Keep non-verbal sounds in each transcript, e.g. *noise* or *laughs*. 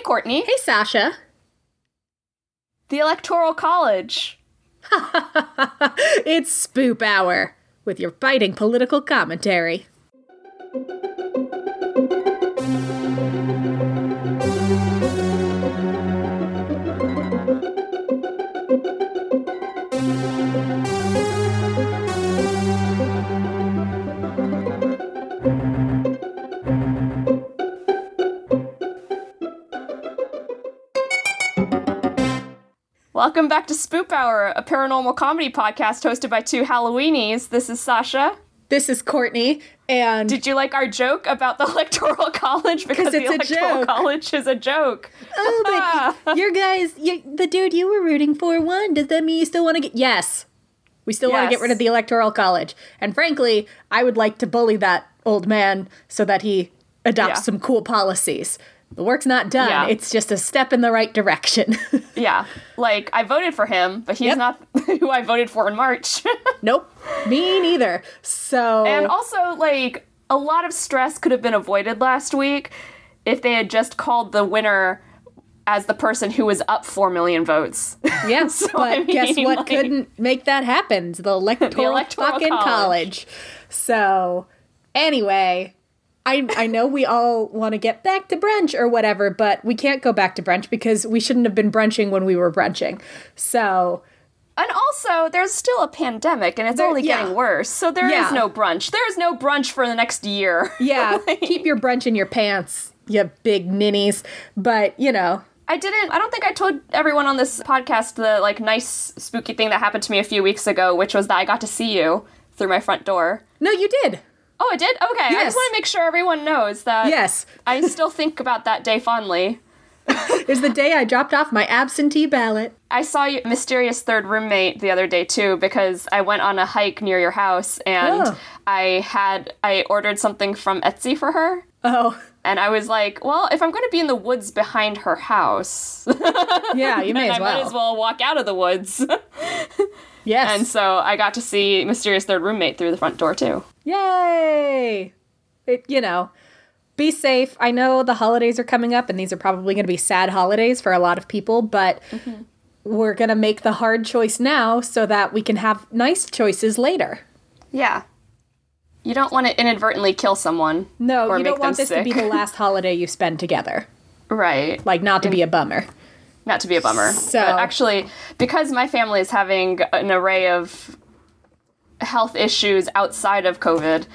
Hey, Courtney. Hey, Sasha. The Electoral College. *laughs* it's Spoop Hour with your biting political commentary. Welcome back to Spoop Hour, a paranormal comedy podcast hosted by two Halloweenies. This is Sasha. This is Courtney, and Did you like our joke about the *laughs* Electoral College? Because the Electoral. College is a joke. oh, but *laughs* your guys, you, the dude you were rooting for won. Does that mean you still want to get? Yes, we still want to get rid of the Electoral College. And frankly, I would like to bully that old man so that he adopts Yeah. some cool policies. The work's not done. Yeah. It's just a step in the right direction. *laughs* Yeah. Like, I voted for him, but he's Yep. not *laughs* who I voted for in March. *laughs* nope, me neither. So and also, like, a lot of stress could have been avoided last week if they had just called the winner as the person who was up 4 million votes. Yes, So, but I guess what like- couldn't make that happen? The electoral, Electoral fucking college. College. So, anyway, I I know we all want to get back to brunch or whatever, but we can't go back to brunch because we shouldn't have been brunching when we were brunching. So, And also, there's still a pandemic and it's There- only yeah. getting worse. So there is Yeah. no brunch. There is no brunch for the next year. *laughs* yeah, keep your brunch in your pants, you big ninnies. But, you know, I didn't I don't think I told everyone on this podcast the like nice spooky thing that happened to me a few weeks ago, which was that I got to see you through my front door. no, you did. Oh, I did? Okay. I just want to make sure everyone knows that Yes. I still think about that day fondly. It was the day I dropped off my absentee ballot. I saw your mysterious third roommate the other day too because I went on a hike near your house and Oh. I had I ordered something from Etsy for her. Oh, And I was like, well, if I'm going to be in the woods behind her house, *laughs* yeah, you *laughs* may then as I well. might as well walk out of the woods. *laughs* Yes. and so I got to see Mysterious Third Roommate through the front door too. Yay! It, you know, be safe. I know the holidays are coming up, and these are probably going to be sad holidays for a lot of people, but mm-hmm. we're going to make the hard choice now so that we can have nice choices later. Yeah. You don't want to inadvertently kill someone. No, you don't want this to be the last holiday you spend together. *laughs* Right. Like, not to be a bummer. Not to be a bummer. So- But actually, because my family is having an array of health issues outside of COVID,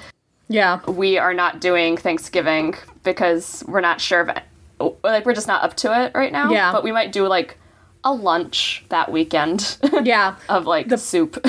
Yeah. we are not doing Thanksgiving because we're not sure of it. Like, we're just not up to it right now. Yeah. But we might do, like, a lunch that weekend Yeah. *laughs* of, like, the soup.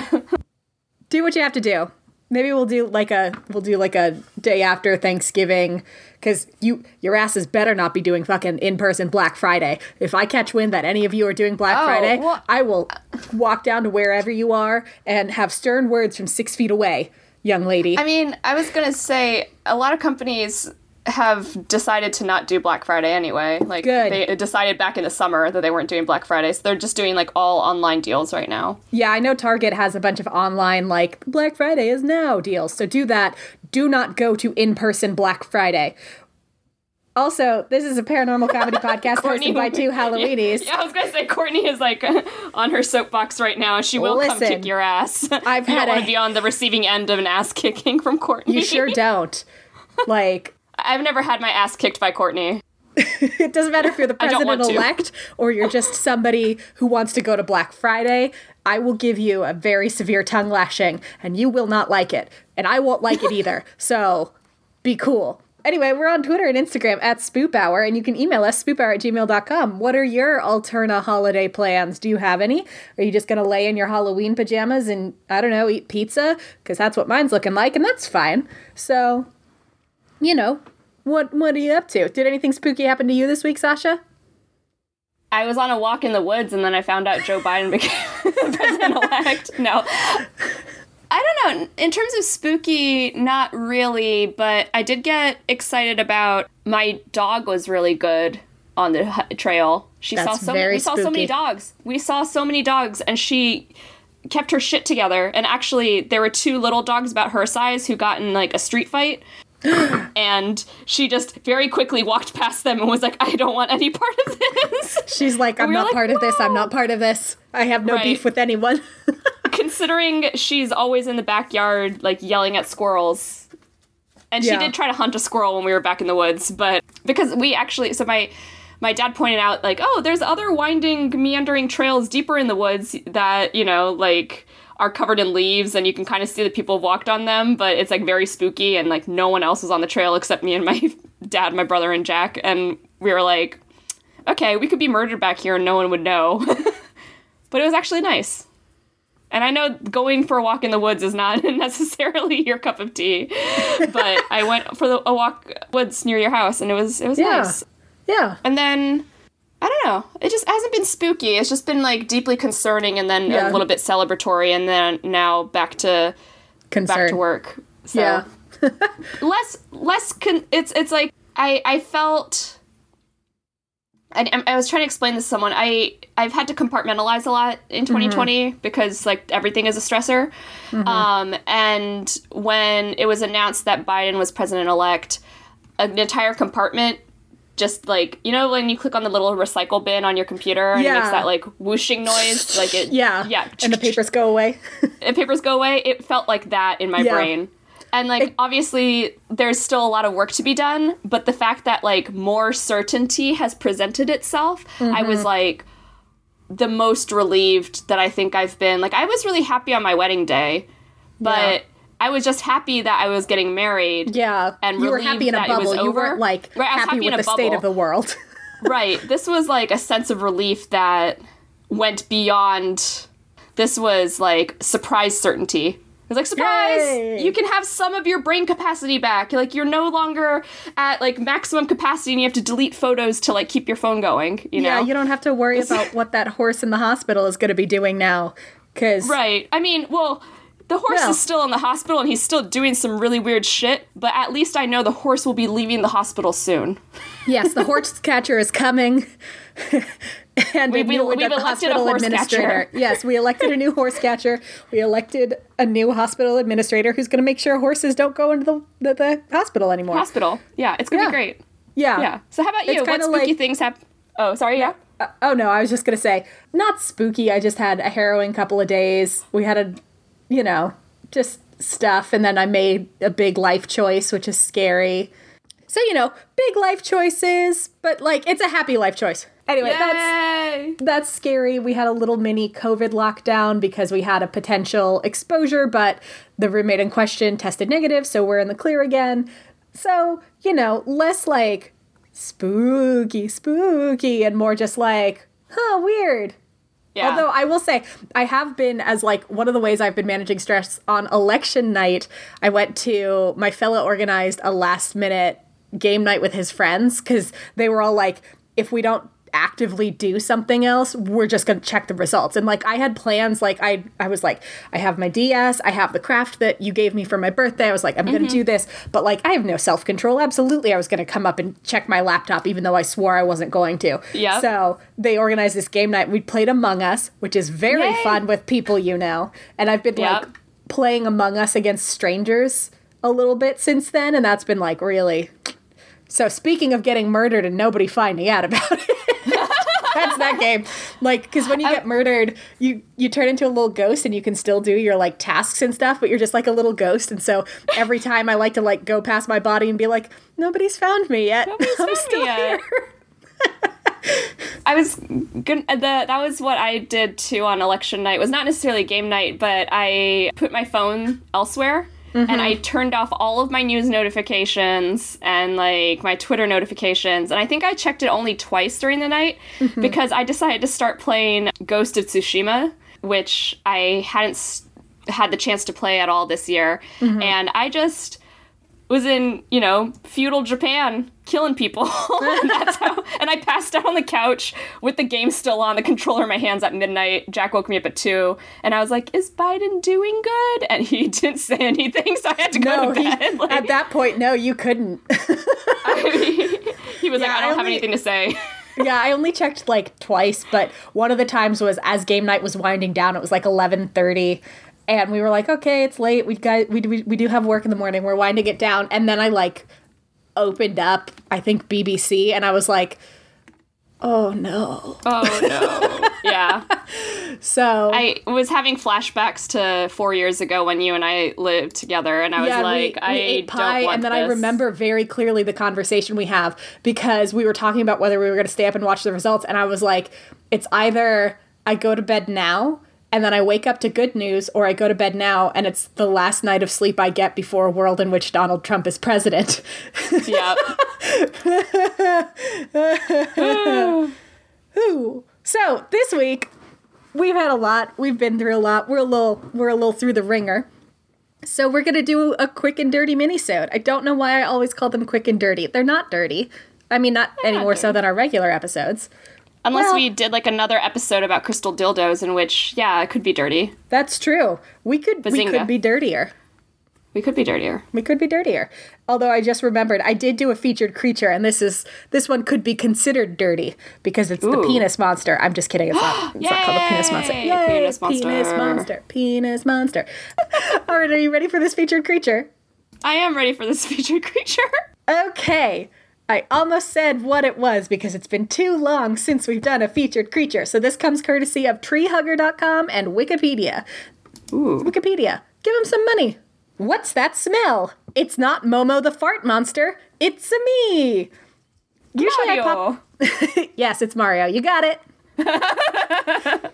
*laughs* do what you have to do. Maybe we'll do like a we'll do like a day after Thanksgiving because you your asses better not be doing fucking in person Black Friday. If I catch wind that any of you are doing Black Oh, Friday, well- I will walk down to wherever you are and have stern words from six feet away, young lady. I mean, I was gonna say a lot of companies have decided to not do Black Friday anyway. Like Good. they decided back in the summer that they weren't doing Black Friday, so they're just doing like all online deals right now. yeah, I know Target has a bunch of online like Black Friday is now deals. So do that. Do not go to in person Black Friday. Also, this is a paranormal comedy *laughs* podcast Courtney- hosted by two Halloweenies. Yeah, I was gonna say Courtney is like *laughs* on her soapbox right now. And she will come kick your ass. *laughs* I've you had don't want to be on the receiving end of an ass kicking from Courtney. You sure don't. Like, I've never had my ass kicked by Courtney. *laughs* it doesn't matter if you're the president elect or you're just somebody who wants to go to Black Friday. I will give you a very severe tongue lashing, and you will not like it. And I won't like it either. *laughs* So be cool. Anyway, we're on Twitter and Instagram at Spoop Hour, and you can email us spoophour at gmail.com. What are your Alterna holiday plans? Do you have any? Are you just going to lay in your Halloween pajamas and, I don't know, eat pizza? Because that's what mine's looking like, and that's fine. So, you know, what what are you up to? Did anything spooky happen to you this week, Sasha? I was on a walk in the woods and then I found out Joe Biden *laughs* became president elect. No. I don't know. In terms of spooky, not really, but I did get excited about my dog was really good on the trail. She saw so very we saw so many dogs. We saw so many dogs and she kept her shit together and actually there were two little dogs about her size who got in like a street fight and she just very quickly walked past them and was like, I don't want any part of this. She's like, I'm we not like, part of this. I'm not part of this. I have no Right. beef with anyone. *laughs* Considering she's always in the backyard, like yelling at squirrels. And she Yeah. did try to hunt a squirrel when we were back in the woods, but because we actually, so my. My dad pointed out, like, oh, there's other winding, meandering trails deeper in the woods that, you know, like, are covered in leaves and you can kind of see that people have walked on them, but it's, like, very spooky and, like, no one else was on the trail except me and my *laughs* dad, my brother, and Jack. And we were like, okay, we could be murdered back here and no one would know. *laughs* but it was actually nice. And I know going for a walk in the woods is not *laughs* necessarily your cup of tea, but I went for the, a walk woods near your house, and it was it was Yeah. nice. yeah. And then I don't know, it just hasn't been spooky. It's just been like deeply concerning, and then Yeah. a little bit celebratory, and then now back to Concern. back to work. So Yeah. *laughs* less less con- it's it's like I I felt I, I was trying to explain this to someone. I I've had to compartmentalize a lot in 2020 because like everything is a stressor. Um, and when it was announced that Biden was president elect, an entire compartment just like you know when you click on the little recycle bin on your computer and it makes that like whooshing noise like it Yeah. yeah And the papers go away. *laughs* and papers go away, it felt like that in my Yeah. brain. And like obviously there's still a lot of work to be done, but the fact that like more certainty has presented itself, I Mm-hmm. was like the most relieved that I think I've been. Like I was really happy on my wedding day, but Yeah. I was just happy that I was getting married. yeah. And you were happy in a that it was bubble. You weren't like Right, happy, happy in with a the state of the world. *laughs* right. This was like a sense of relief that went beyond. This was like surprise certainty. It was like surprise! Yay! You can have some of your brain capacity back. Like you're no longer at like maximum capacity, and you have to delete photos to like keep your phone going. You know? Yeah, you don't have to worry about *laughs* what that horse in the hospital is going to be doing now. Because Right. I mean, well, the horse Yeah. is still in the hospital and he's still doing some really weird shit, but at least I know the horse will be leaving the hospital soon. yes, the horse *laughs* catcher is coming. and We- we- we've elected a horse administrator. catcher. Yes, we elected a new horse catcher. We elected a new hospital administrator who's going to make sure horses don't go into the, the, the hospital anymore. Hospital. Yeah, it's gonna Yeah. be great. yeah. Yeah. So how about you? What spooky like- things happen? Oh, sorry. Yeah. Uh, oh no, I was just gonna say, not spooky. I just had a harrowing couple of days. We had a, you know, just stuff, and then I made a big life choice, which is scary. So you know, big life choices, but like it's a happy life choice. Anyway, that's that's scary. We had a little mini COVID lockdown because we had a potential exposure, but the roommate in question tested negative, so we're in the clear again. So, you know, less like spooky, spooky, and more just like, huh, weird. Yeah. Although I will say, I have been as like one of the ways I've been managing stress on election night. I went to my fellow organized a last minute game night with his friends because they were all like, if we don't actively do something else, we're just gonna check the results. And like I had plans, like I I was like, I have my DS, I have the craft that you gave me for my birthday. I was like, I'm gonna do mm-hmm. this, but like I have no self control. Absolutely, I was gonna come up and check my laptop, even though I swore I wasn't going to. Yeah. So they organized this game night. We played Among Us, which is very Yay. fun with people you know. And I've been like playing Among Us against strangers a little bit since then, and that's been like really. So speaking of getting murdered and nobody finding out about it. That game. Like, because when you get um, murdered, you you turn into a little ghost, and you can still do your like tasks and stuff, but you're just like a little ghost. And so every time I like to like go past my body and be like, nobody's found me yet. *laughs* Nobody's I'm found me still yet." here. I was good. Uh, the, that was what I did too on election night. It was not necessarily game night, but I put my phone elsewhere and I mm-hmm. turned off all of my news notifications and like my Twitter notifications. And I think I checked it only twice during the night mm-hmm. because I decided to start playing Ghost of Tsushima, which I hadn't s- had the chance to play at all this year. Mm-hmm. And I just was in, you know, feudal Japan killing people. *laughs* and that's how *laughs* and I passed out on the couch with the game still on, the controller in my hands at midnight. Jack woke me up at two and I was like, Is Biden doing good? And he *laughs* didn't say anything, so I had to go No, to he, bed. Like, at that point, no, you couldn't. I, he was like, Yeah, I I don't have only- anything to say. yeah, I only checked like twice, but one of the times was as game night was winding down. It was like eleven thirty, and we were like, okay, it's late. We got we we, we do have work in the morning. We're winding it down, and then I like opened up, I think BBC, and I was like, oh no. Oh *laughs* no. yeah. So I was having flashbacks to four years ago when you and I lived together, and I was yeah, like, we, I we ate pie, and then I remember very clearly the conversation we have because we were talking about whether we were going to stay up and watch the results, and I was like, it's either I go to bed now and then I wake up to good news, or I go to bed now and it's the last night of sleep I get before a world in which Donald Trump is president. Yep. *laughs* Ooh. So this week we've had a lot. We've been through a lot. We're a little we're a little through the ringer. So we're gonna do a quick and dirty minisode. I don't know why I always call them quick and dirty. They're not dirty. I mean, not any not more so than our regular episodes. Unless Well- we did like another episode about crystal dildos, in which, yeah, it could be dirty. That's true. We could we could be dirtier. We could be dirtier. We could be dirtier. Although I just remembered I did do a featured creature, and this is this one could be considered dirty because it's the penis monster. I'm just kidding. It's not. *gasps* It's not called the penis monster. Yay! Penis monster. Penis monster. Penis monster. *laughs* All right, are you ready for this featured creature? I am ready for this *laughs* featured creature. Okay. I almost said what it was because it's been too long since we've done a featured creature. So this comes courtesy of treehugger.com and Wikipedia. Ooh. Wikipedia. Give him some money. What's that smell? It's not Momo the fart monster. It's a me. Usually I pop Mario. *laughs* Yes, it's Mario. You got it. *laughs*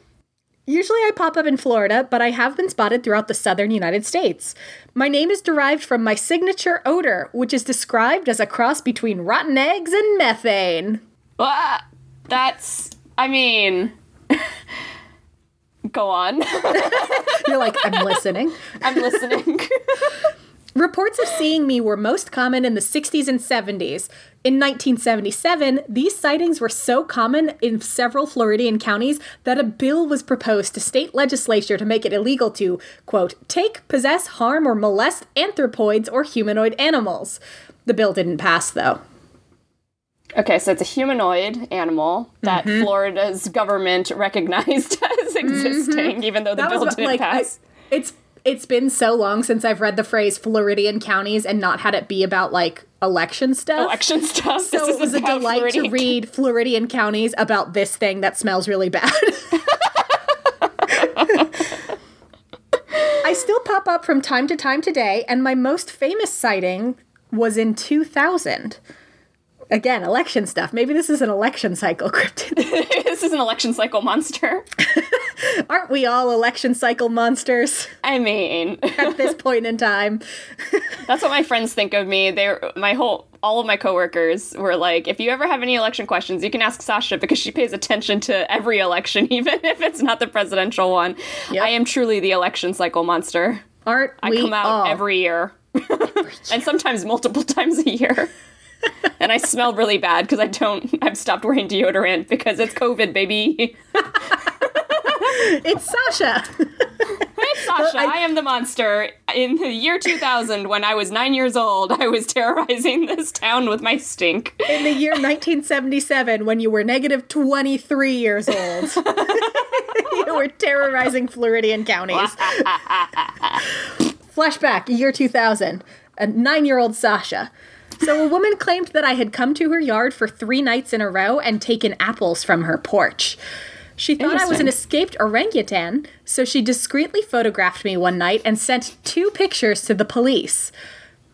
Usually I pop up in Florida, but I have been spotted throughout the southern United States. My name is derived from my signature odor, which is described as a cross between rotten eggs and methane. Ah, That's, I mean, *laughs* go on. *laughs* You're like, I'm listening. *laughs* I'm listening. Reports of seeing me were most common in the 60s and 70s. In 1977, these sightings were so common in several Floridian counties that a bill was proposed to state legislature to make it illegal to, quote, take, possess, harm, or molest anthropoids or humanoid animals. The bill didn't pass, though. okay, so it's a humanoid animal that Mm-hmm. Florida's government *laughs* recognized as existing, even though the bill what- didn't I- pass. it's it's been so long since I've read the phrase Floridian counties and not had it be about like election stuff. Election stuff. So this it was a delight Floridian- to read Floridian counties about this thing that smells really bad. *laughs* I still pop up from time to time today, and my most famous sighting was in 2000. Again, election stuff. Maybe this is an election cycle cryptid. *laughs* this is an election cycle monster. *laughs* Aren't we all election cycle monsters I mean, *laughs* at this point in time? that's what my friends think of me. They're my whole all of my coworkers were like, if you ever have any election questions, you can ask Sasha because she pays attention to every election, *laughs* even if it's not the presidential one. Yep. I am truly the election cycle monster. Aren't I we come out all? every year. *laughs* and sometimes multiple times a year. and I smell really bad because I don't I've stopped wearing deodorant because it's COVID, baby. *laughs* It's Sasha. *laughs* Hey, Sasha, I, am the monster. In the year 2000, when I was nine years old, I was terrorizing *laughs* this town with my stink. in the year 1977 when you were negative 23 years old. you were terrorizing Floridian counties. Flashback, year 2000. A nine year old Sasha. So, a woman claimed that I had come to her yard for three nights in a row and taken apples from her porch. She thought I was an escaped orangutan, so she discreetly photographed me one night and sent two pictures to the police.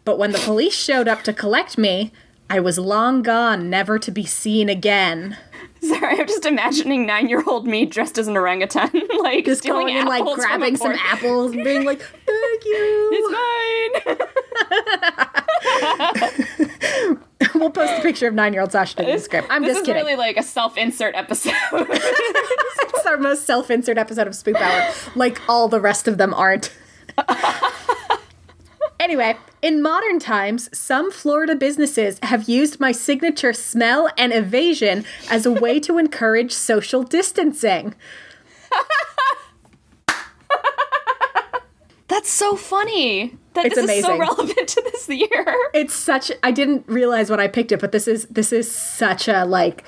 But when the police showed up to collect me, I was long gone, never to be seen again. *laughs* Sorry, I'm just imagining nine-year-old me dressed as an orangutan, *laughs* like Just going and like grabbing some apples and being like, "Thank *laughs* you." It's mine. *laughs* we'll post a picture of nine-year-old Sasha in the script. I'm this just is kidding. really like a self-insert episode. *laughs* *laughs* It's our most self-insert episode of Spoop Hour, like all the rest of them aren't. anyway, in modern times, some Florida businesses have used my signature smell and evasion as a way to encourage social distancing. That's so funny. That It's this is so amazing. relevant to this year. *laughs* It's such I didn't realize when I picked it, but this is this is such a like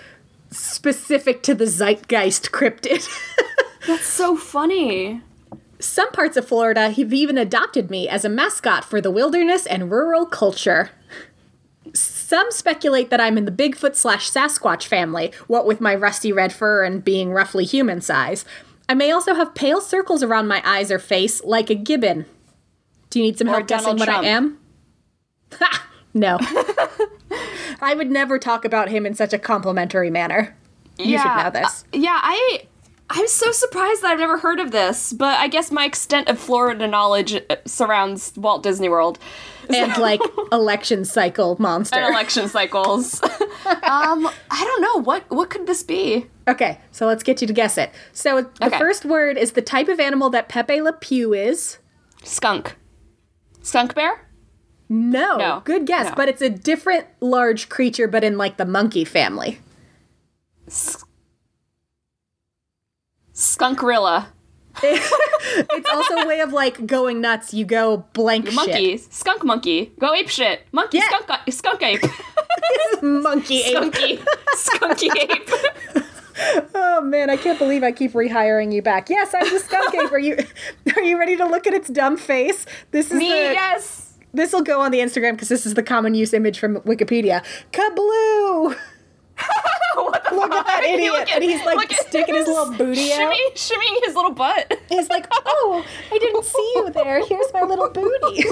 specific to the zeitgeist cryptid. *laughs* That's so funny. Some parts of Florida have even adopted me as a mascot for the wilderness and rural culture. Some speculate that I'm in the Bigfoot slash Sasquatch family, what with my rusty red fur and being roughly human size. I may also have pale circles around my eyes or face, like a gibbon. Do you need some Or help guessing Donald what Trump. I am? Ha! No. *laughs* I would never talk about him in such a complimentary manner. You should know this. uh, yeah, I I'm so surprised that I've never heard of this, but I guess my extent of Florida knowledge uh, surrounds Walt Disney World and *laughs* like election cycle monster. and election cycles. *laughs* um, I don't know what what could this be? okay, so let's get you to guess it. So the Okay. first word is the type of animal that Pepe Le Pew is. Skunk. Skunk bear? No, No, good guess, no. but it's a different large creature, but in like the monkey family. Skunkrilla. *laughs* It's also a way of like going nuts. You go blank shit. Monkey. Skunk monkey. Go ape shit. Monkey. Yeah. Skunk. Uh, skunk ape. *laughs* monkey ape. Skunky. Skunky ape. *laughs* Oh man, I can't believe I keep rehiring you back. Yes, I'm the skunk ape. Are you *laughs* are you ready to look at its dumb face? This is Me, the yes. this will go on the Instagram because this is the common use image from Wikipedia. Kabloo! *laughs* what the Look at that *laughs* idiot, Look at- and he's like sticking his little booty out. shimmying his little butt. He's like, oh, I didn't see you there. Here's my little booty.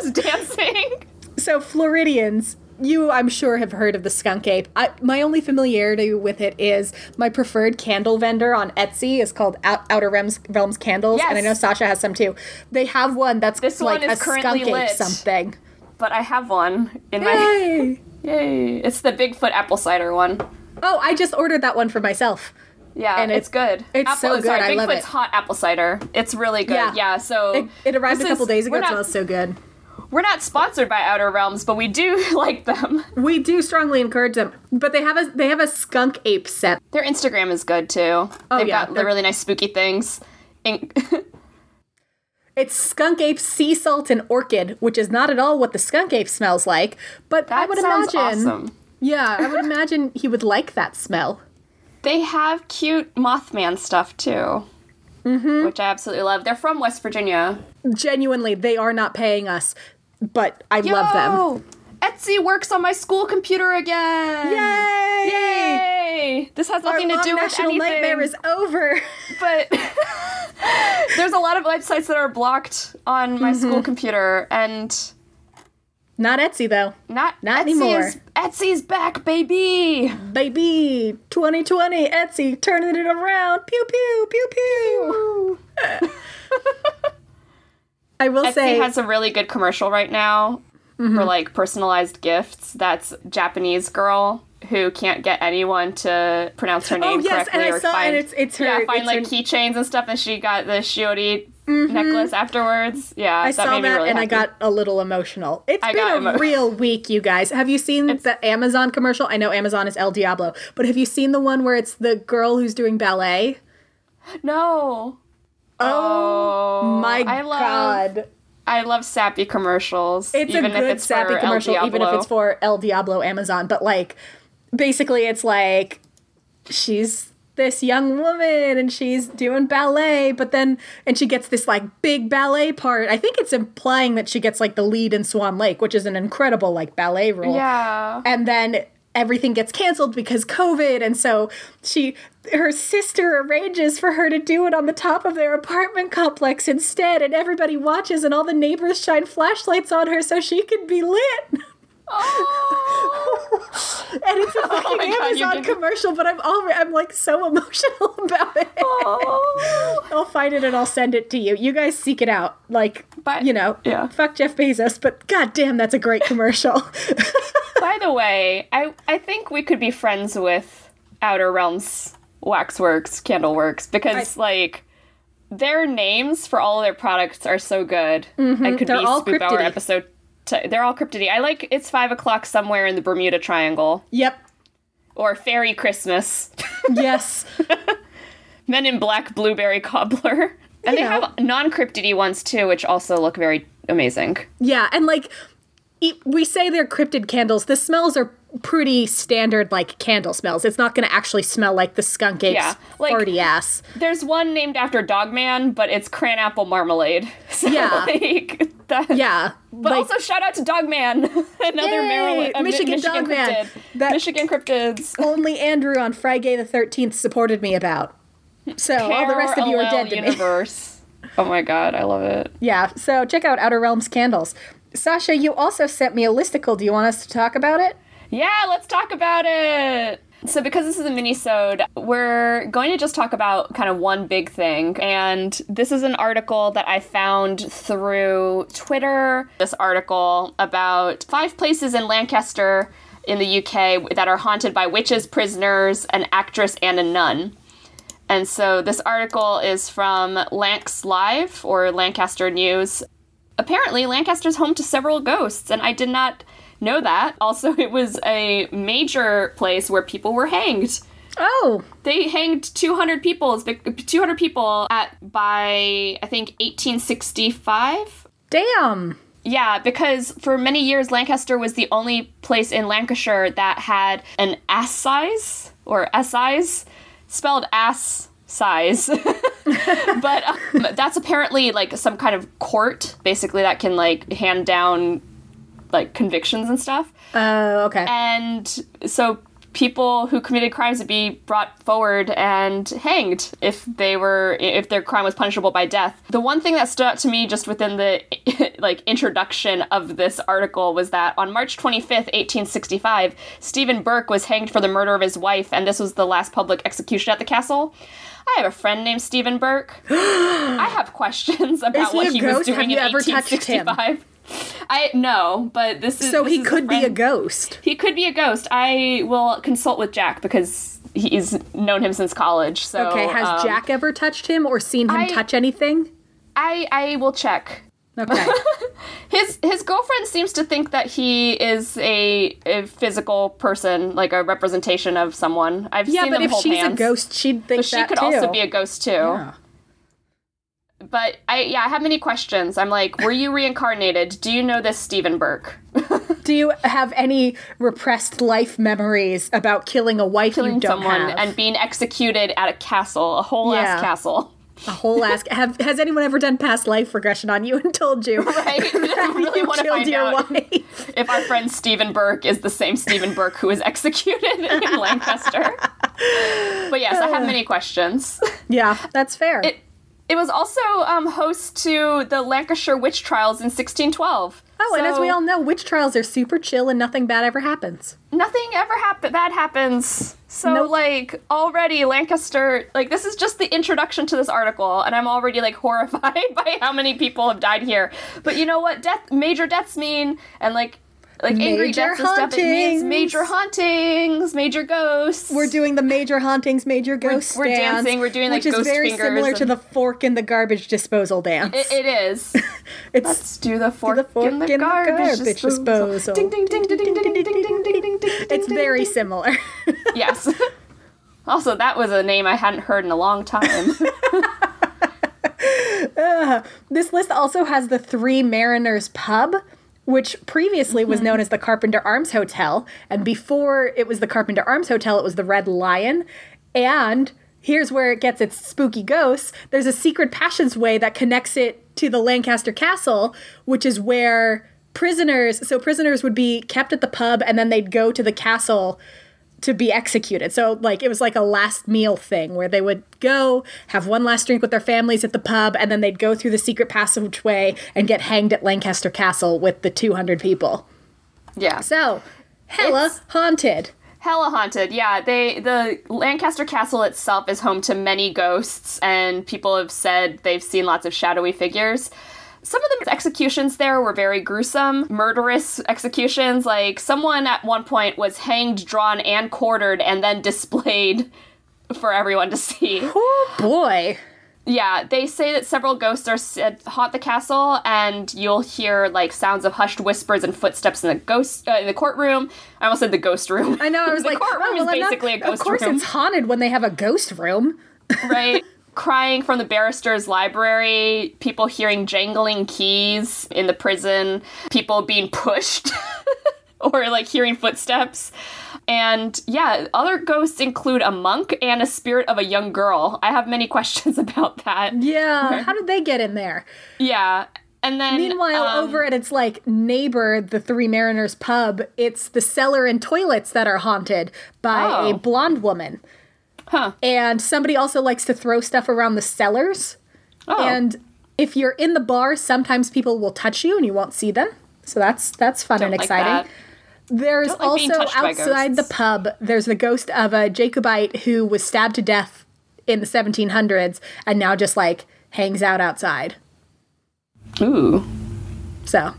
Just dancing. so Floridians, you I'm sure have heard of the skunk ape. I, my only familiarity with it is my preferred candle vendor on Etsy is called Out- Outer Realms, Realms Candles, and I know Sasha has some too. They have one that's This like one a skunk ape lit. something. But I have one in my. Yay! *laughs* Yay! It's the Bigfoot apple cider one. Oh, I just ordered that one for myself. Yeah, And it's, it- good. it's so good, Sorry, I Bigfoot's love it. hot apple cider. It's really good. Yeah. Yeah. so It, it arrived a couple is- days ago. It smells so good. We're not sponsored by Outer Realms, but we do *laughs* like them. We do strongly encourage them, but they have a they have a skunk ape set. Their Instagram is good too. Oh, They've yeah, got they're- really nice spooky things. In- *laughs* It's skunk ape, sea salt, and orchid, which is not at all what the skunk ape smells like. But I would imagine, awesome. yeah, I would *laughs* imagine he would like that smell. They have cute Mothman stuff too, Mm-hmm. which I absolutely love. They're from West Virginia. Genuinely, they are not paying us, but I love them. Etsy works on my school computer again. Yay! Yay! This has Our nothing to do with national anything. nightmare is over. but *laughs* there's a lot of websites that are blocked on my Mm-hmm. school computer, and Not Etsy though, not Not Etsy anymore. Is, Etsy's back, baby. baby. 2020 Etsy turning it around. Pew pew pew pew. pew. *laughs* I will Etsy say, Etsy has a really good commercial right now Mm-hmm. for like personalized gifts. That's Japanese girl who can't get anyone to pronounce her name oh yes, correctly and I or saw find it. It's it's her. yeah find like her- keychains and stuff, and she got the shiori Mm-hmm. necklace afterwards. Yeah, I that saw made that me really and I got a little emotional. It's I been a emo- real week, you guys. Have you seen the Amazon commercial? I know Amazon is El Diablo, but have you seen the one where it's the girl who's doing ballet? no. Oh, oh my I love god. I love sappy commercials. It's even a good if it's sappy commercial, even if it's for El Diablo Amazon. But like, basically, it's like she's this young woman and she's doing ballet, but then and she gets this like big ballet part. I think it's implying that she gets like the lead in Swan Lake, which is an incredible like ballet role. Yeah. and then everything gets canceled because covid and so she her sister arranges for her to do it on the top of their apartment complex instead and everybody watches and all the neighbors shine flashlights on her so she can be lit *laughs* Oh. and it's a *laughs* fucking my God, you amazon can- commercial but i'm all I'm like so *laughs* emotional about it Oh. i'll find it and i'll send it to you you guys seek it out like But- you know yeah. fuck jeff bezos but god damn that's a great commercial *laughs* By the way, I I think we could be friends with Outer Realms Waxworks, Candleworks, because like their names for all of their products are so good. I could Mm-hmm. They're be all Spoop Hour episode. T- they're all cryptidy. I like it's five o'clock somewhere in the Bermuda Triangle yep or Fairy Christmas, *laughs* yes *laughs* Men in Black Blueberry Cobbler, and they know. have non cryptidy ones too, which also look very amazing. Yeah, and like we say they're cryptid candles. The smells are pretty standard, like candle smells. It's not going to actually smell like the skunk ape's Yeah, like- farty ass. There's one named after Dogman, but it's cran apple marmalade. *laughs* So, Yeah. like, that, Yeah, But like, also shout out to Dogman, *laughs* another Yay! Maryland, uh, Michigan Michigan Dogman. cryptid. That- Michigan cryptids. only Andrew on Friday the Thirteenth supported me about. So all the rest of you are dead to me. universe. oh my god, I love it. Yeah, so check out Outer Realms candles. Sasha, you also sent me a listicle. Do you want us to talk about it? Yeah, let's talk about it. So, because this is a mini-sode, we're going to just talk about kind of one big thing. And this is an article that I found through Twitter. This article about five places in Lancaster in the UK that are haunted by witches, prisoners, an actress, and a nun. And so this article is from Lancs Live or Lancaster News. Apparently, Lancaster's home to several ghosts, and I did not know that. Also, it was a major place where people were hanged. Oh, They hanged 200 people, 200 people at by I think 1865. damn. Yeah, because for many years Lancaster was the only place in Lancashire that had an ass size or S size spelled ass size. *laughs* *laughs* but um, that's apparently like some kind of court basically that can like hand down like convictions and stuff. Oh, okay. And so people who committed crimes would be brought forward and hanged if they were if their crime was punishable by death. The one thing that stood out to me just within the *laughs* like introduction of this article was that on March 25th, 1865, Stephen Burke was hanged for the murder of his wife and this was the last public execution at the castle. I have a friend named Stephen Burke. *gasps* I have questions about he what he was? Have doing you in ever touched him? 1865. I no, but this is so this he is a could be a ghost. he could be a ghost. I will consult with Jack because he's known him since college. So Okay, has um, Jack ever touched him or seen him I- touch anything? I I will check. Okay. *laughs* His his girlfriend seems to think that he is a, a physical person, like a representation of someone. I've yeah, seen but if she's hands. a ghost, she'd think but she could too. also be a ghost too. Yeah. But I yeah, I have many questions. I'm like, were you reincarnated? Do you know this Stephen Burke? *laughs* Do you have any repressed life memories about killing a wife you don't someone have? and being executed at a castle, a whole Yeah. ass castle. a whole ask. *laughs* Have has anyone ever done past life regression on you and told you? Right? *laughs* I really you want to find out wife. if our friend Stephen Burke is the same Stephen Burke who was executed in Lancaster. But yes, I have many questions. Yeah, that's fair. It it was also um, host to the Lancashire witch trials in 1612. oh, and as we all know, witch trials are super chill and nothing bad ever happens. nothing ever happen bad happens. So Nope. like already Lancaster like this is just the introduction to this article and I'm already like *laughs* horrified by how many people have died here. But you know what death major deaths mean and like like angry Major deaths and stuff it means major hauntings, major ghosts. We're doing the major hauntings, major ghosts. we're dance, dancing, we're doing, like, which is very similar to the fork in the garbage disposal dance. it, it is. it's Let's do the fork, the fork in the in the garbage, garbage disposal. disposal. Ding ding ding ding ding ding ding ding ding ding ding ding. it's very similar. Yes. Also, that was a name I hadn't heard in a long time. This list also has the Three Mariners Pub, which previously was known mm-hmm. as the Carpenter Arms Hotel. And before it was the Carpenter Arms Hotel, it was the Red Lion. And here's where it gets its spooky ghosts there's a secret passageway that connects it to the Lancaster Castle, which is where prisoners, so prisoners would be kept at the pub and then they'd go to the castle to be executed. So like it was like a last meal thing where they would go have one last drink with their families at the pub and then they'd go through the secret passageway and get hanged at Lancaster Castle with the 200 people. yeah. So, hella It's- haunted. Hella haunted. Yeah, they the Lancaster Castle itself is home to many ghosts and people have said they've seen lots of shadowy figures. Some of the executions there were very gruesome, murderous executions. Like someone at one point was hanged, drawn, and quartered and then *laughs* displayed for everyone to see. Oh boy. Yeah, they say that several ghosts are said haunt the castle, and you'll hear like sounds of hushed whispers and footsteps in the ghost uh, in the courtroom. I almost said the ghost room. I know I *laughs* was the like, courtroom oh, well, is I'm not- basically a ghost room. Of course room, it's haunted when they have a ghost room. right? *laughs* crying from the barrister's library, people hearing jangling keys in the prison, people being *laughs* pushed. *laughs* or like hearing footsteps. And yeah, other ghosts include a monk and a spirit of a young girl. I have many *laughs* questions about that. Yeah, how did they get in there? Yeah. And then Meanwhile, um, over at its like neighbor, the Three Mariners pub, it's the cellar and toilets that are haunted by Oh. a blonde woman. Huh. And somebody also likes to throw stuff around the cellars. Oh. And if you're in the bar, sometimes people will touch you and you won't see them. So that's that's fun Don't and exciting. There's like also outside the pub, there's the ghost of a Jacobite who was stabbed to death in the 1700s and now just like hangs out outside. Ooh. So,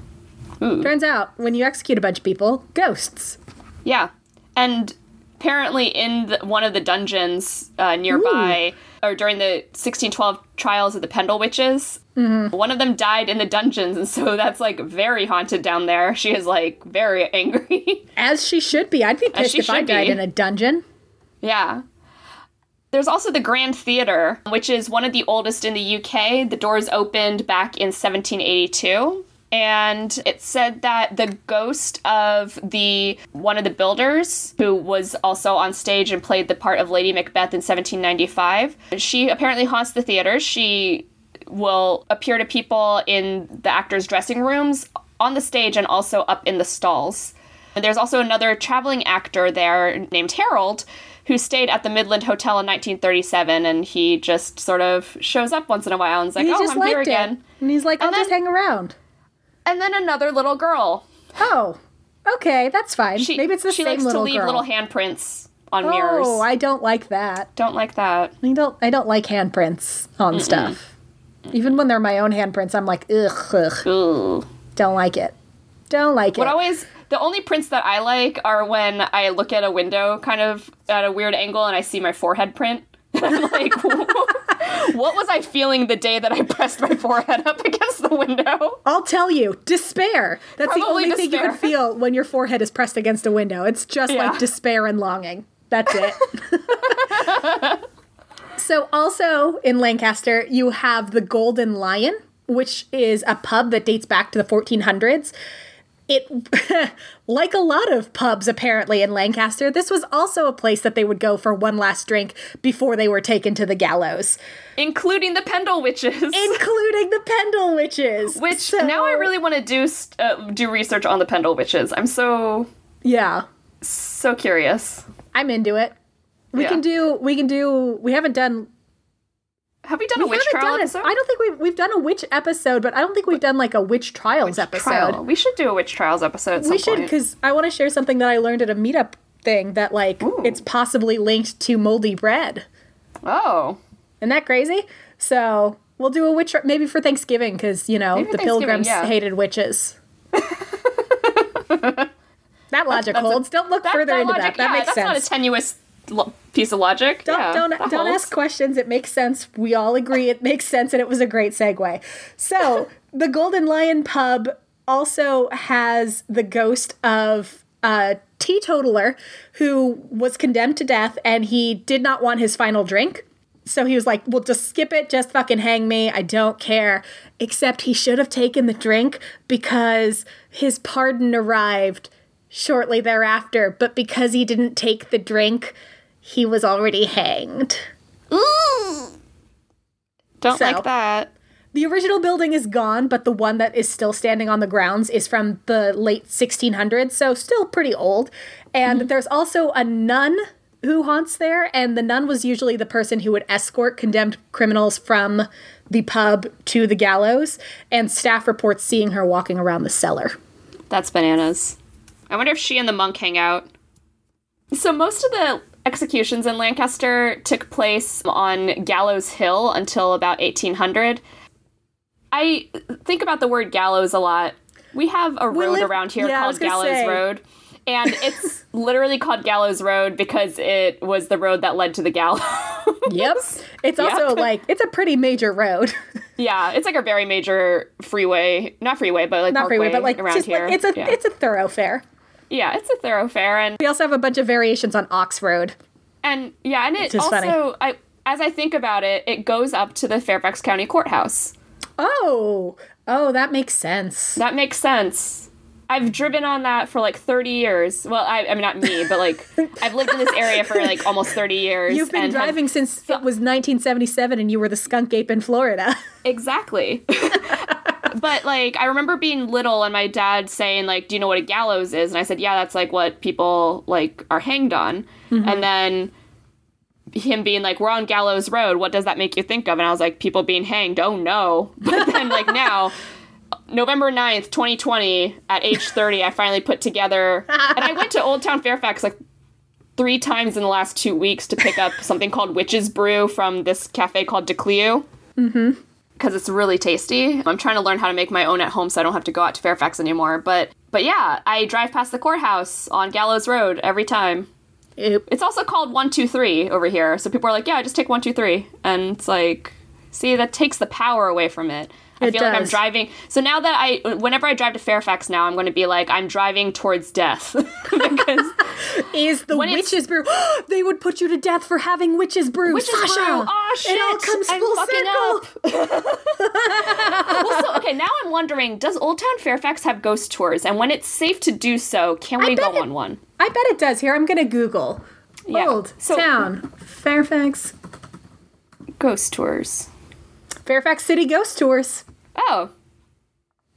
Ooh. turns out when you execute a bunch of people, ghosts. Yeah. And apparently, in the, one of the dungeons uh, nearby, or during the 1612 trials of the Pendle Witches, one of them died in the dungeons, and so that's like very haunted down there. *laughs* She is like very angry. As she should be. I'd be pissed if I died be. in a dungeon. yeah. There's also the Grand Theatre, which is one of the oldest in the UK. The doors opened back in 1782. And it said that the ghost of the one of the builders, who was also on stage and played the part of Lady Macbeth in 1795, she apparently haunts the theater. She will appear to people in the actors' dressing rooms, on the stage, and also up in the stalls. And there's also another traveling actor there named Harold who stayed at the Midland Hotel in 1937, and he just sort of shows up once in a while and is like, "Oh, I'm here it. again." And he's like, I'll And just then- hang around. And then another little girl. Oh, okay, that's fine. She, Maybe it's the she same likes little to leave girl. little handprints on mirrors. Oh, I don't like that. Don't like that. I don't. I don't like handprints on stuff. Even when they're my own handprints, I'm like, ugh, ugh, Ooh. don't like it. Don't like it. What always the only prints that I like are when I look at a window kind of at a weird angle and I see my forehead print. *laughs* I'm like, *laughs* what was I feeling the day that I pressed my forehead up against the window? I'll tell you, despair. That's the Probably only thing you can feel when your forehead is pressed against a window. It's just Yeah. like despair and longing. That's it. *laughs* so, also in Lancaster, you have the Golden Lion, which is a pub that dates back to the 1400s. It, *laughs* like a lot of pubs apparently in Lancaster, this was also a place that they would go for one last drink before they were taken to the gallows, Including the Pendle Witches. *laughs* including the Pendle Witches. which So- now I really want to do st- uh, do research on the Pendle Witches. I'm so yeah. so curious. I'm into it. We Yeah. can do. We can do. We haven't done. Have we done a We witch haven't trial done episode? I don't think we've we've done a witch episode, but I don't think we've done like a witch trials episode. Trial. We should do a witch trials episode. We should because I want to share something that I learned at a meetup thing that like Ooh. it's possibly linked to moldy bread. Oh, Isn't that crazy? So we'll do a witch tri- maybe for Thanksgiving because you know Maybe the pilgrims yeah. hated witches. *laughs* that logic that's a- holds. don't look that, further that into logic, that. That yeah, makes that's sense. not a tenuous lo- piece of logic. Don't yeah, don't, don't holds. ask questions. It makes sense. We all agree it makes sense, and it was a great segue. So the Golden Lion Pub also has the ghost of a teetotaler who was condemned to death, and he did not want his final drink. So he was like, "Well, just skip it. Just fucking hang me. I don't care." Except he should have taken the drink because his pardon arrived shortly thereafter. But because he didn't take the drink, he was already hanged. Don't So- like that. The original building is gone, but the one that is still standing on the grounds is from the late 1600s, so still pretty old. And mm-hmm. there's also a nun who haunts there, and the nun was usually the person who would escort condemned criminals from the pub to the gallows, and staff reports seeing her walking around the cellar. That's bananas. I wonder if she and the monk hang out. So most of the executions in Lancaster took place on Gallows Hill until about 1800. I think about the word gallows a lot. We have a road live- around here yeah, called Gallows say. Road. And it's *laughs* literally called Gallows Road because it was the road that led to the gallows. Yep. It's *laughs* also Yep. like, it's a pretty major road. *laughs* yeah, it's like a very major freeway, not freeway, but like Not freeway, but like, around here. like, it's a, yeah. it's a thoroughfare. Yeah, it's a thoroughfare, and We also have a bunch of variations on Ox Road. And yeah, and it also funny. I as I think about it, it goes up to the Fairfax County Courthouse. Oh, oh, that makes sense. That makes sense. I've driven on that for like 30 years. Well, I, I mean, not me, but like *laughs* I've lived in this area for like almost 30 years. You've been and have- driving since it was 1977 and you were the skunk ape in Florida. *laughs* Exactly. *laughs* but like I remember being little and my dad saying like, "Do you know what a gallows is?" And I said, "Yeah, that's like what people like are hanged on." Mm-hmm. And then him being like, "We're on Gallows Road. What does that make you think of?" And I was like, "People being hanged. Oh no." *laughs* But then like now November 9th, 2020, at age 30, I finally put together and I went to Old Town Fairfax like three times in the last two weeks to pick up something called Witch's Brew from this cafe called DeClio. Mm-hmm. Because it's really tasty. I'm trying to learn how to make my own at home so I don't have to go out to Fairfax anymore. But but yeah, I drive past the courthouse on Gallows Road every time. It- It's also called 123 over here. So people are like, yeah, just take 123. And it's like, see, that takes the power away from it. I It feel like I'm driving. So now that I, whenever I drive to Fairfax now, I'm going to be like, I'm driving towards death. *laughs* because *laughs* is the witch's brew. *gasps* they would put you to death for having witch's brew. Witch's Sasha! brew. Oh shit! It all comes full circle. up. *laughs* well, so okay, now I'm wondering: Does Old Town Fairfax have ghost tours? And when it's safe to do so, can we go it- on one? I bet it does. Here, I'm going to Google. Yeah. Old So- Town Fairfax Ghost tours. Fairfax City Ghost Tours. Oh,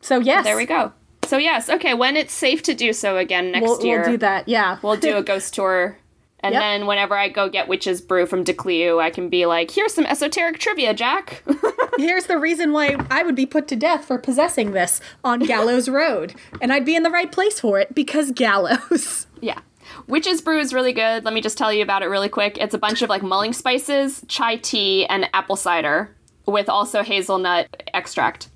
So yes, there we go. So yes, okay. When it's safe to do so again next We'll, year, we'll do that. Yeah, We'll do a *laughs* ghost tour. And Yep. then whenever I go get Witch's Brew from DeClio, I can be like, here's some esoteric trivia, Jack. *laughs* Here's the reason why I would be put to death for possessing this on *laughs* Gallows Road, and I'd be in the right place for it because Gallows. yeah. Witch's Brew is really good. Let me just tell you about it really quick. It's a bunch of like mulling spices, chai tea, and apple cider with also hazelnut extract.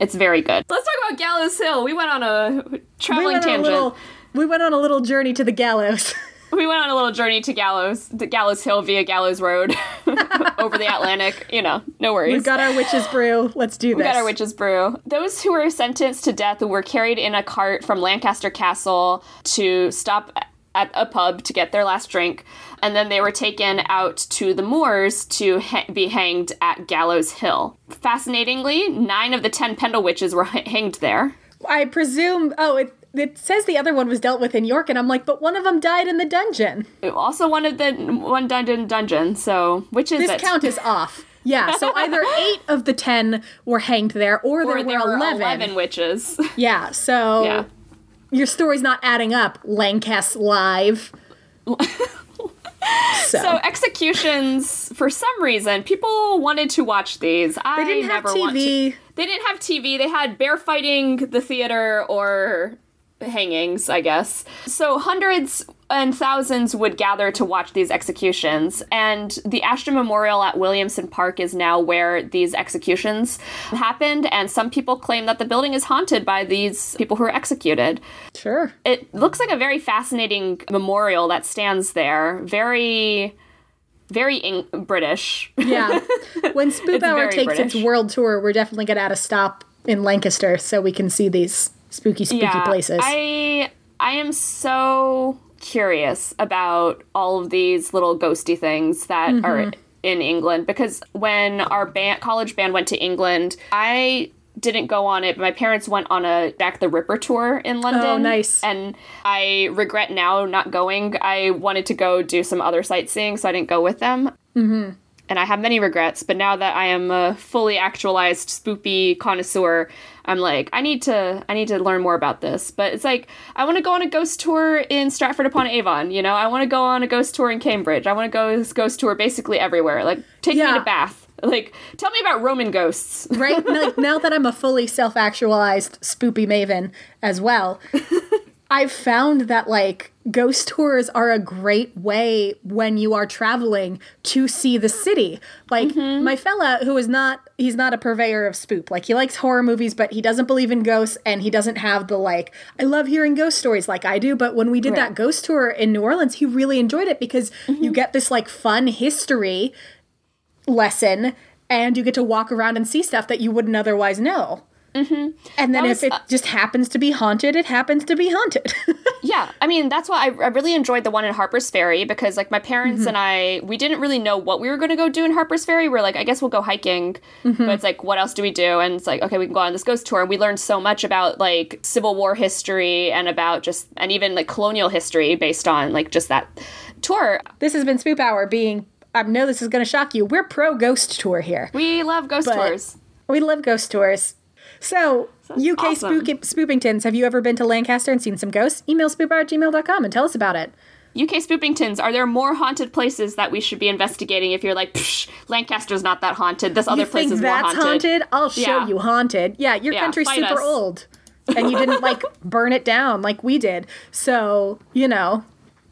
It's very good. Let's talk about Gallows Hill. We went on a traveling went on a tangent. little. We went on a little journey to the gallows. *laughs* We went on a little journey to Gallows, to Gallows Hill via Gallows Road *laughs* over the Atlantic. You know, no worries. We've got our witch's brew. Let's do this. We got our witch's brew. Those who were sentenced to death were carried in a cart from Lancaster Castle to stop at a pub to get their last drink, and then they were taken out to the moors to ha- be hanged at Gallows Hill. Fascinatingly, nine of the ten Pendle witches were h- hanged there. I presume. Oh, it it says the other one was dealt with in York, and I'm like, but one of them died in the dungeon. Also, one of the one dungeon dungeon. So, which is This it? count is off. Yeah, so *laughs* either eight of the ten were hanged there, or there, Or there were were 11. 11 witches. *laughs* Yeah, so yeah. your story's not adding up, Lancast Live. *laughs* so, So executions, for some reason, people wanted to watch these. I they didn't have never want to. TV. They didn't have TV. They had bear fighting, the theater, or hangings, I guess. So hundreds and thousands would gather to watch these executions. And the Ashton Memorial at Williamson Park is now where these executions happened. And some people claim that the building is haunted by these people who were executed. Sure. It looks like a very fascinating memorial that stands there. Very. Very Eng- British. Yeah. *laughs* When Spoop Hour takes its world tour, we're definitely going to add a stop in Lancaster so we can see these spooky, spooky places. I I am so curious about all of these little ghosty things that Mm-hmm. are in England because when our band college band went to England, I didn't go on it, but my parents went on a Jack the Ripper tour in London. Oh, nice. And I regret now not going. I wanted to go do some other sightseeing, so I didn't go with them and I have many regrets, but now that I am a fully actualized spoopy connoisseur, I'm like, I need to I need to learn more about this. But it's like I want to go on a ghost tour in Stratford upon Avon, you know? I want to go on a ghost tour in Cambridge. I want to go ghost tour basically everywhere. Like take me to Bath. Like tell me about Roman ghosts. *laughs* right? Like, now that I'm a fully self actualized spoopy maven as well, *laughs* I've found that like ghost tours are a great way when you are traveling to see the city. Like mm-hmm. my fella who is not he's not a purveyor of spoop. Like he likes horror movies but he doesn't believe in ghosts and he doesn't have the like I love hearing ghost stories like I do, but when we did that ghost tour in New Orleans, he really enjoyed it because you mm-hmm. get this like fun history lesson and you get to walk around and see stuff that you wouldn't otherwise know. Mm-hmm. And then if it uh, just happens to be haunted, it happens to be haunted. *laughs* Yeah, I mean that's why I, I really enjoyed the one in Harper's Ferry because like my parents and I we didn't really know what we were going to go do in Harper's Ferry. We're like, I guess we'll go hiking, but it's like, what else do we do? And it's like, okay, we can go on this ghost tour. And we learned so much about like Civil War history and about just and even like colonial history based on like just that tour. this has been Spoop Hour being. I know this is going to shock you. We're pro ghost tour here. We love ghost tours. We love ghost tours. So, UK awesome. spook- Spoopingtons, have you ever been to Lancaster and seen some ghosts? Email spoophour at gmail.com and tell us about it. UK Spoopingtons, are there more haunted places that we should be investigating if you're like, Psh, Lancaster's not that haunted. This other you place is more haunted? that's haunted. I'll show Yeah. you haunted. Yeah, your Yeah, country's super us. old. And you didn't like *laughs* burn it down like we did. So, you know,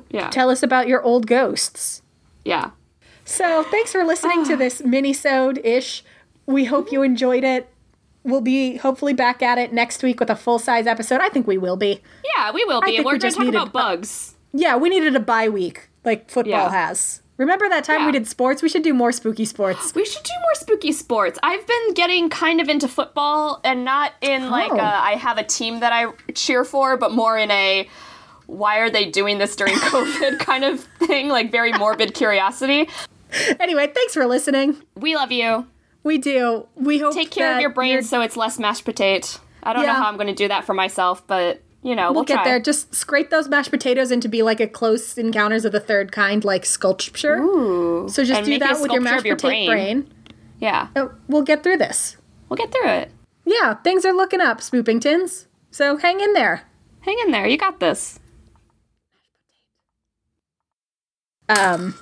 Yeah. tell us about your old ghosts. yeah. So, thanks for listening to *sighs* this mini-sode ish. We hope you enjoyed it. We'll be hopefully back at it next week with a full-size episode. I think we will be. Yeah, we will be. We're we going to just talk needed- about bugs. Yeah, we needed a bye week like football Yeah. has. Remember that time we did sports? We should do more spooky sports. We should do more spooky sports. I've been getting kind of into football and not in like Oh. a, I have a team that I cheer for, but more in a why are they doing this during *laughs* COVID kind of thing, like very morbid curiosity. anyway, thanks for listening. We love you. We do. We hope Take care of your brain so it's less mashed potato. I don't Yeah. know how I'm going to do that for myself, but you know, we'll, We'll get try. there. Just scrape those mashed potatoes into be like a close encounters of the third kind, like sculpture. Ooh. So just And do make it a that with your mashed your potato brain. brain. Yeah, Uh, We'll get through this. we'll get through it. Yeah, things are looking up, Spoopingtons. So hang in there. Hang in there. You got this. Um,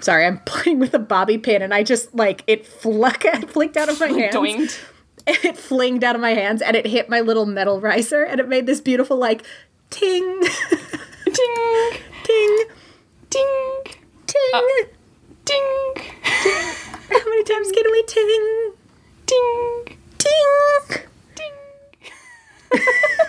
sorry, I'm *laughs* playing with a bobby pin and I just like it fluck *laughs* flicked out of my hands. Doinked. *laughs* It flinged out of my hands and it hit my little metal riser and it made this beautiful like ting. Ting. Ting. Ting. Ting. Uh, ting. Ting. How many times can we ting? Ting. Ting. Ting?